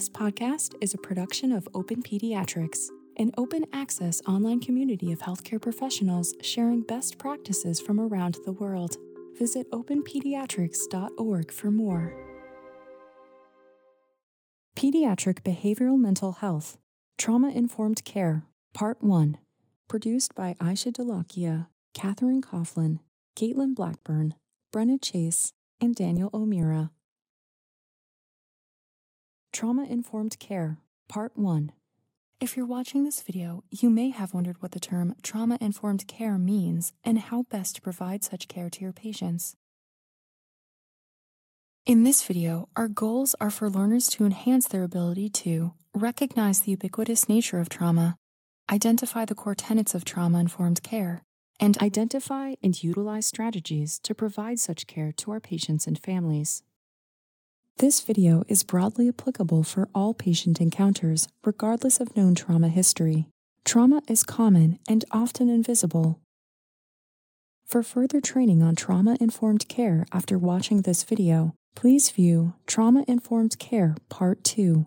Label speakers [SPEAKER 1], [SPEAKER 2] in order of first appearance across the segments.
[SPEAKER 1] This podcast is a production of Open Pediatrics, an open access online community of healthcare professionals sharing best practices from around the world. Visit openpediatrics.org for more. Pediatric Behavioral Mental Health Trauma Informed Care, Part 1. Produced by Ayesha Dholakia, Catherine Coughlin, Katelin Blackburn, Brenna Chase, and Daniel O'Meara. Trauma Informed Care, Part 1. If you're watching this video, you may have wondered what the term trauma informed care means and how best to provide such care to your patients. In this video, our goals are for learners to enhance their ability to recognize the ubiquitous nature of trauma, identify the core tenets of trauma informed care, and identify and utilize strategies to provide such care to our patients and families. This video is broadly applicable for all patient encounters, regardless of known trauma history. Trauma is common and often invisible. For further training on trauma informed care after watching this video, please view Trauma Informed Care Part 2,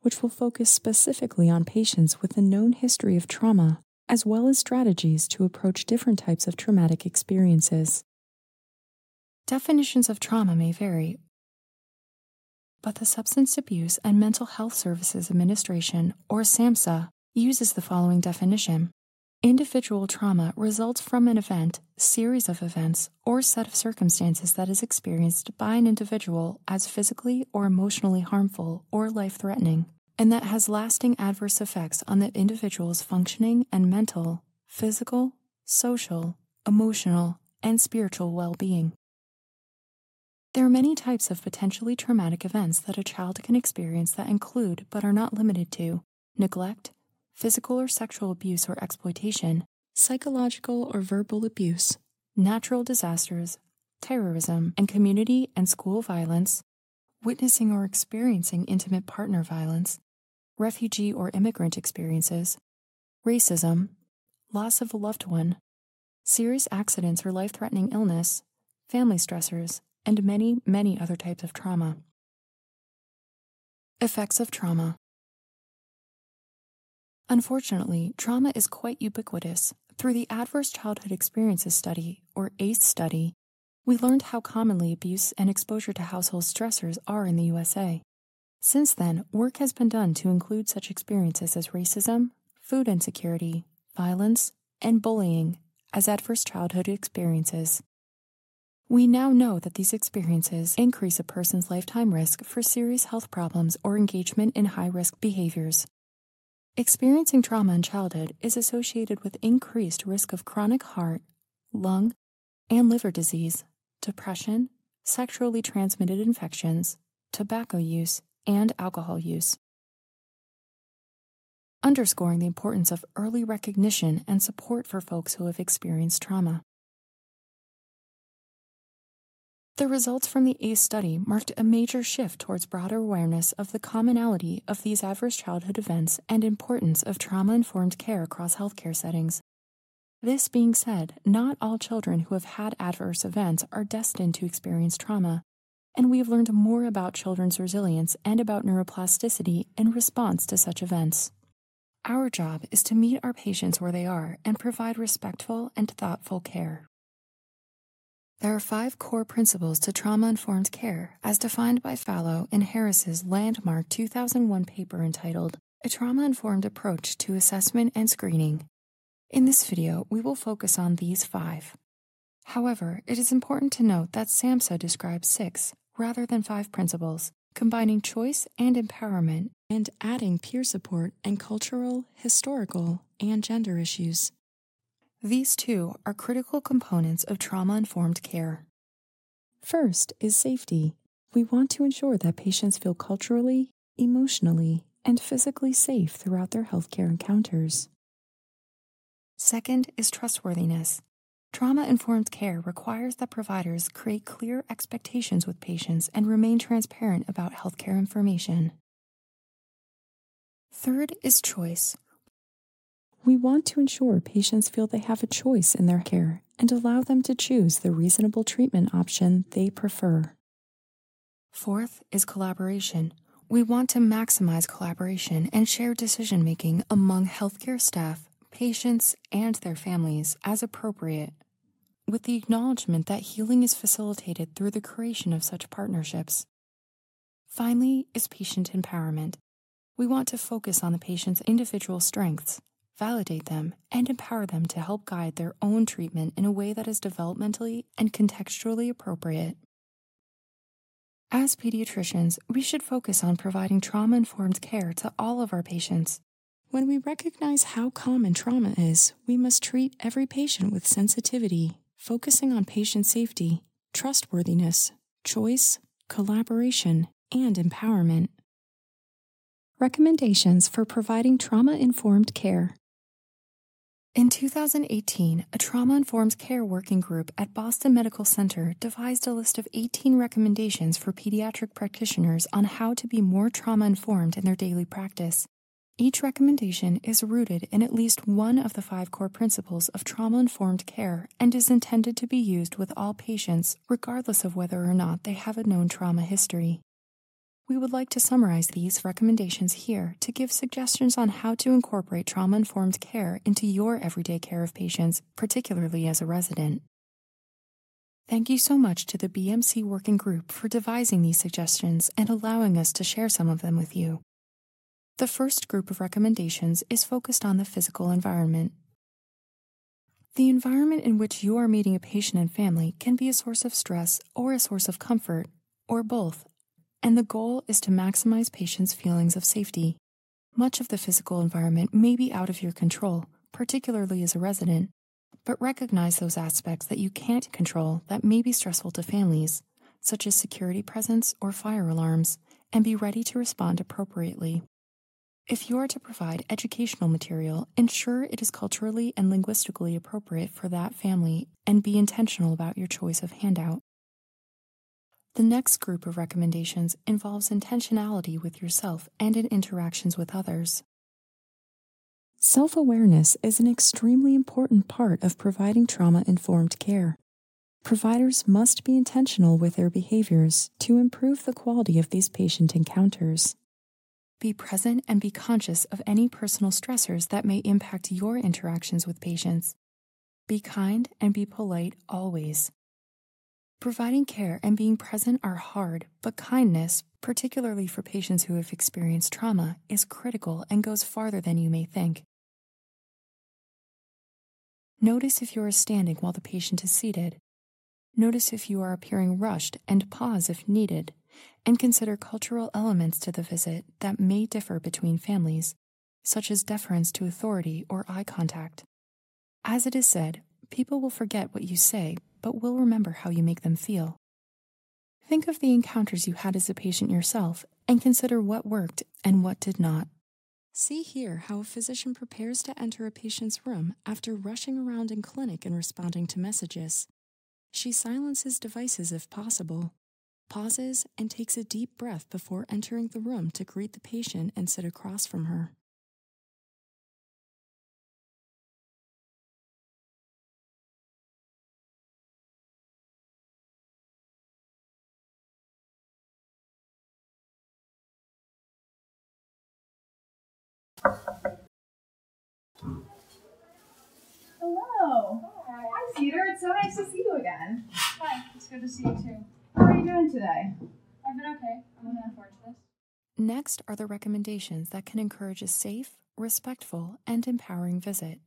[SPEAKER 1] which will focus specifically on patients with a known history of trauma, as well as strategies to approach different types of traumatic experiences. Definitions of trauma may vary but the Substance Abuse and Mental Health Services Administration, or SAMHSA, uses the following definition Individual trauma results from an event, series of events, or set of circumstances that is experienced by an individual as physically or emotionally harmful or life threatening, and that has lasting adverse effects on the individual's functioning and mental, physical, social, emotional, and spiritual well being. There are many types of potentially traumatic events that a child can experience that include, but are not limited to, neglect, physical or sexual abuse or exploitation, psychological or verbal abuse, natural disasters, terrorism, and community and school violence, witnessing or experiencing intimate partner violence, refugee or immigrant experiences, racism, loss of a loved one, serious accidents or life threatening illness, family stressors, and many, many other types of trauma. Effects of trauma. Unfortunately, trauma is quite ubiquitous. Through the Adverse Childhood Experiences Study, or ACE study, we learned how commonly abuse and exposure to household stressors are in the USA. Since then, work has been done to include such experiences as racism, food insecurity, violence, and bullying as adverse childhood experiences. We now know that these experiences increase a person's lifetime risk for serious health problems or engagement in high risk behaviors. Experiencing trauma in childhood is associated with increased risk of chronic heart, lung, and liver disease, depression, sexually transmitted infections, tobacco use, and alcohol use. Underscoring the importance of early recognition and support for folks who have experienced trauma. The results from the ACE study marked a major shift towards broader awareness of the commonality of these adverse childhood events and importance of trauma informed care across healthcare settings. This being said, not all children who have had adverse events are destined to experience trauma, and we have learned more about children's resilience and about neuroplasticity in response to such events. Our job is to meet our patients where they are and provide respectful and thoughtful care. There are five core principles to trauma informed care, as defined by Fallot in Harris's landmark 2001 paper entitled A Trauma Informed Approach to Assessment and Screening. In this video, we will focus on these five. However, it is important to note that SAMHSA describes six rather than five principles, combining choice and empowerment and adding peer support and cultural, historical, and gender issues. These two are critical components of trauma informed care. First is safety. We want to ensure that patients feel culturally, emotionally, and physically safe throughout their healthcare encounters. Second is trustworthiness. Trauma informed care requires that providers create clear expectations with patients and remain transparent about healthcare information. Third is choice. We want to ensure patients feel they have a choice in their care and allow them to choose the reasonable treatment option they prefer. Fourth is collaboration. we want to maximize collaboration and shared decision making among healthcare staff, patients, and their families as appropriate, with the acknowledgement that healing is facilitated through the creation of such partnerships. Finally, is patient empowerment. We want to focus on the patient's individual strengths, validate them, and empower them to help guide their own treatment in a way that is developmentally and contextually appropriate. As pediatricians, we should focus on providing trauma informed care to all of our patients. When we recognize how common trauma is, we must treat every patient with sensitivity, focusing on patient safety, trustworthiness, choice, collaboration, and empowerment. Recommendations for providing trauma informed care. In 2018, a trauma informed care working group at Boston Medical Center devised a list of 18 recommendations for pediatric practitioners on how to be more trauma informed in their daily practice. Each recommendation is rooted in at least one of the five core principles of trauma informed care and is intended to be used with all patients, regardless of whether or not they have a known trauma history. We would like to summarize these recommendations here to give suggestions on how to incorporate trauma informed care into your everyday care of patients, particularly as a resident. Thank you so much to the BMC Working Group for devising these suggestions and allowing us to share some of them with you. The first group of recommendations is focused on the physical environment. The environment in which you are meeting a patient and family can be a source of stress or a source of comfort, or both and the goal is to maximize patients' feelings of safety. Much of the physical environment may be out of your control, particularly as a resident, but recognize those aspects that you can't control that may be stressful to families, such as security presence or fire alarms, and be ready to respond appropriately. If you are to provide educational material, ensure it is culturally and linguistically appropriate for that family and be intentional about your choice of handout. The next group of recommendations involves intentionality with yourself and in interactions with others. Self awareness is an extremely important part of providing trauma informed care. Providers must be intentional with their behaviors to improve the quality of these patient encounters. Be present and be conscious of any personal stressors that may impact your interactions with patients. Be kind and be polite always. Providing care and being present are hard, but kindness, particularly for patients who have experienced trauma, is critical and goes farther than you may think. Notice if you are standing while the patient is seated. Notice if you are appearing rushed and pause if needed, and consider cultural elements to the visit that may differ between families, such as deference to authority or eye contact. As it is said, people will forget what you say but will remember how you make them feel. Think of the encounters you had as a patient yourself and consider what worked and what did not. See here how a physician prepares to enter a patient's room after rushing around in clinic and responding to messages. She silences devices if possible, pauses, and takes a deep breath before entering the room to greet the patient and sit across from her.
[SPEAKER 2] Hello. Hi. Hi, Cedar. It's so nice to see you again.
[SPEAKER 3] Hi. It's good to see you too.
[SPEAKER 2] How are you doing today?
[SPEAKER 3] I've been okay. I'm looking forward to this.
[SPEAKER 1] Next are the recommendations that can encourage a safe, respectful, and empowering visit.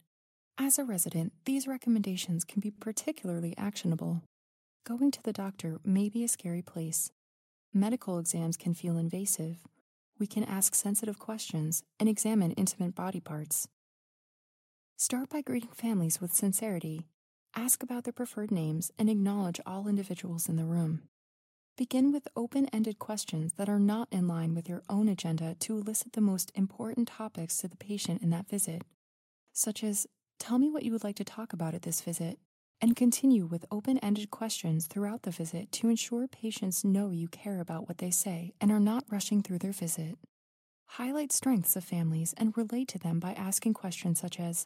[SPEAKER 1] As a resident, these recommendations can be particularly actionable. Going to the doctor may be a scary place. Medical exams can feel invasive, we can ask sensitive questions and examine intimate body parts. Start by greeting families with sincerity. Ask about their preferred names and acknowledge all individuals in the room. Begin with open ended questions that are not in line with your own agenda to elicit the most important topics to the patient in that visit, such as Tell me what you would like to talk about at this visit and continue with open ended questions throughout the visit to ensure patients know you care about what they say and are not rushing through their visit. Highlight strengths of families and relate to them by asking questions such as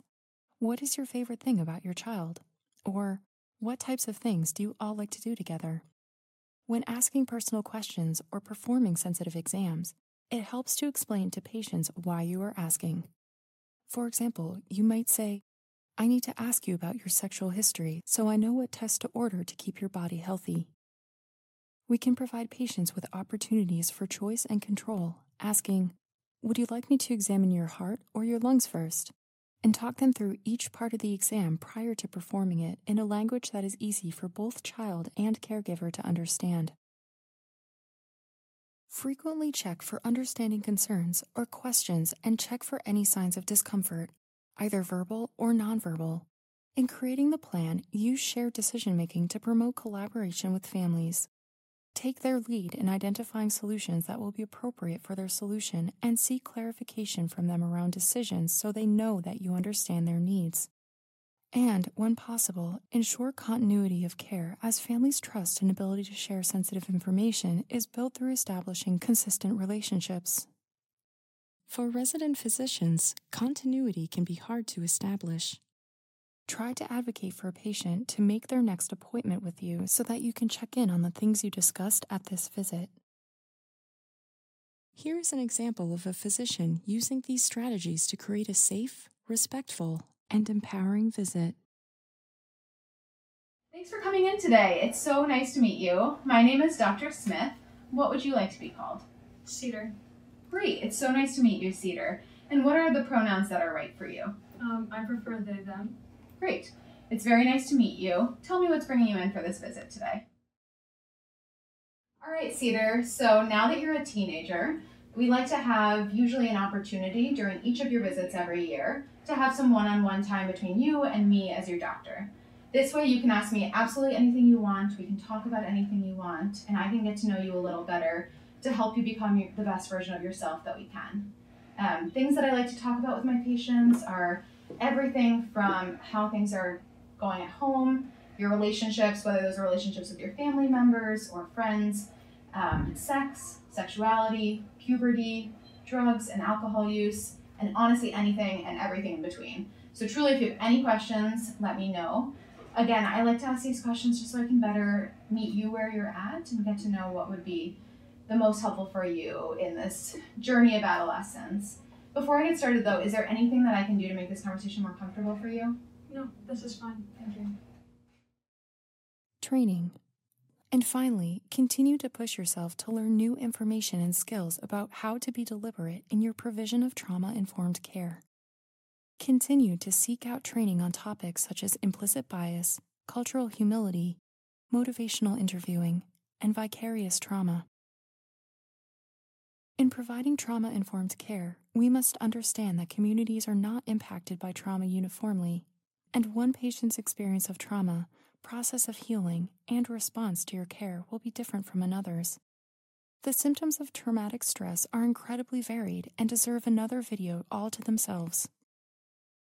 [SPEAKER 1] What is your favorite thing about your child? Or What types of things do you all like to do together? When asking personal questions or performing sensitive exams, It helps to explain to patients why you are asking. For example, you might say, I need to ask you about your sexual history so I know what tests to order to keep your body healthy. We can provide patients with opportunities for choice and control, asking, Would you like me to examine your heart or your lungs first? And talk them through each part of the exam prior to performing it in a language that is easy for both child and caregiver to understand. Frequently check for understanding concerns or questions and check for any signs of discomfort, either verbal or nonverbal. In creating the plan, use shared decision making to promote collaboration with families. Take their lead in identifying solutions that will be appropriate for their solution and seek clarification from them around decisions so they know that you understand their needs. And, when possible, ensure continuity of care as families' trust and ability to share sensitive information is built through establishing consistent relationships. For resident physicians, continuity can be hard to establish. Try to advocate for a patient to make their next appointment with you so that you can check in on the things you discussed at this visit. Here is an example of a physician using these strategies to create a safe, respectful, and empowering visit.
[SPEAKER 2] Thanks for coming in today. It's so nice to meet you. My name is Dr. Smith. What would you like to be called?
[SPEAKER 3] Cedar.
[SPEAKER 2] Great. It's so nice to meet you, Cedar. And what are the pronouns that are right for you?
[SPEAKER 3] Um, I prefer they, them.
[SPEAKER 2] Great. It's very nice to meet you. Tell me what's bringing you in for this visit today. All right, Cedar. So now that you're a teenager, we like to have usually an opportunity during each of your visits every year to have some one on one time between you and me as your doctor. This way, you can ask me absolutely anything you want, we can talk about anything you want, and I can get to know you a little better to help you become the best version of yourself that we can. Um, things that I like to talk about with my patients are everything from how things are going at home, your relationships, whether those are relationships with your family members or friends, um, sex, sexuality, puberty, drugs and alcohol use, and honestly anything and everything in between. So, truly, if you have any questions, let me know. Again, I like to ask these questions just so I can better meet you where you're at and get to know what would be the most helpful for you in this journey of adolescence. Before I get started, though, is there anything that I can do to make this conversation more comfortable for you?
[SPEAKER 3] No, this is fine. Thank you.
[SPEAKER 1] Training. And finally, continue to push yourself to learn new information and skills about how to be deliberate in your provision of trauma informed care. Continue to seek out training on topics such as implicit bias, cultural humility, motivational interviewing, and vicarious trauma. In providing trauma informed care, we must understand that communities are not impacted by trauma uniformly, and one patient's experience of trauma process of healing, and response to your care will be different from another's. The symptoms of traumatic stress are incredibly varied and deserve another video all to themselves.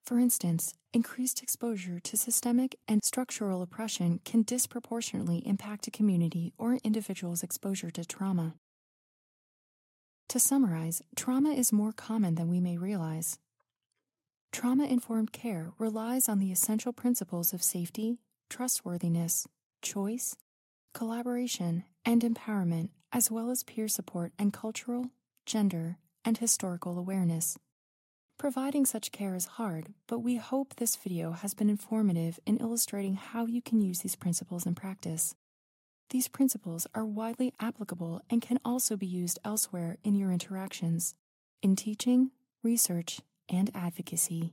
[SPEAKER 1] For instance, increased exposure to systemic and structural oppression can disproportionately impact a community or individual's exposure to trauma. To summarize, trauma is more common than we may realize. Trauma informed care relies on the essential principles of safety, trustworthiness, choice, collaboration, and empowerment, as well as peer support and cultural, gender, and historical awareness. Providing such care is hard, but we hope this video has been informative in illustrating how you can use these principles in practice. These principles are widely applicable and can also be used elsewhere in your interactions, in teaching, research, and advocacy.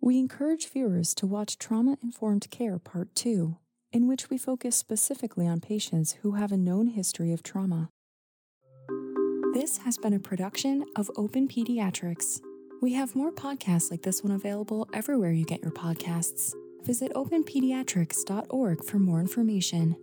[SPEAKER 1] We encourage viewers to watch Trauma Informed Care Part 2, in which we focus specifically on patients who have a known history of trauma. This has been a production of Open Pediatrics. We have more podcasts like this one available everywhere you get your podcasts. Visit openpediatrics.org for more information.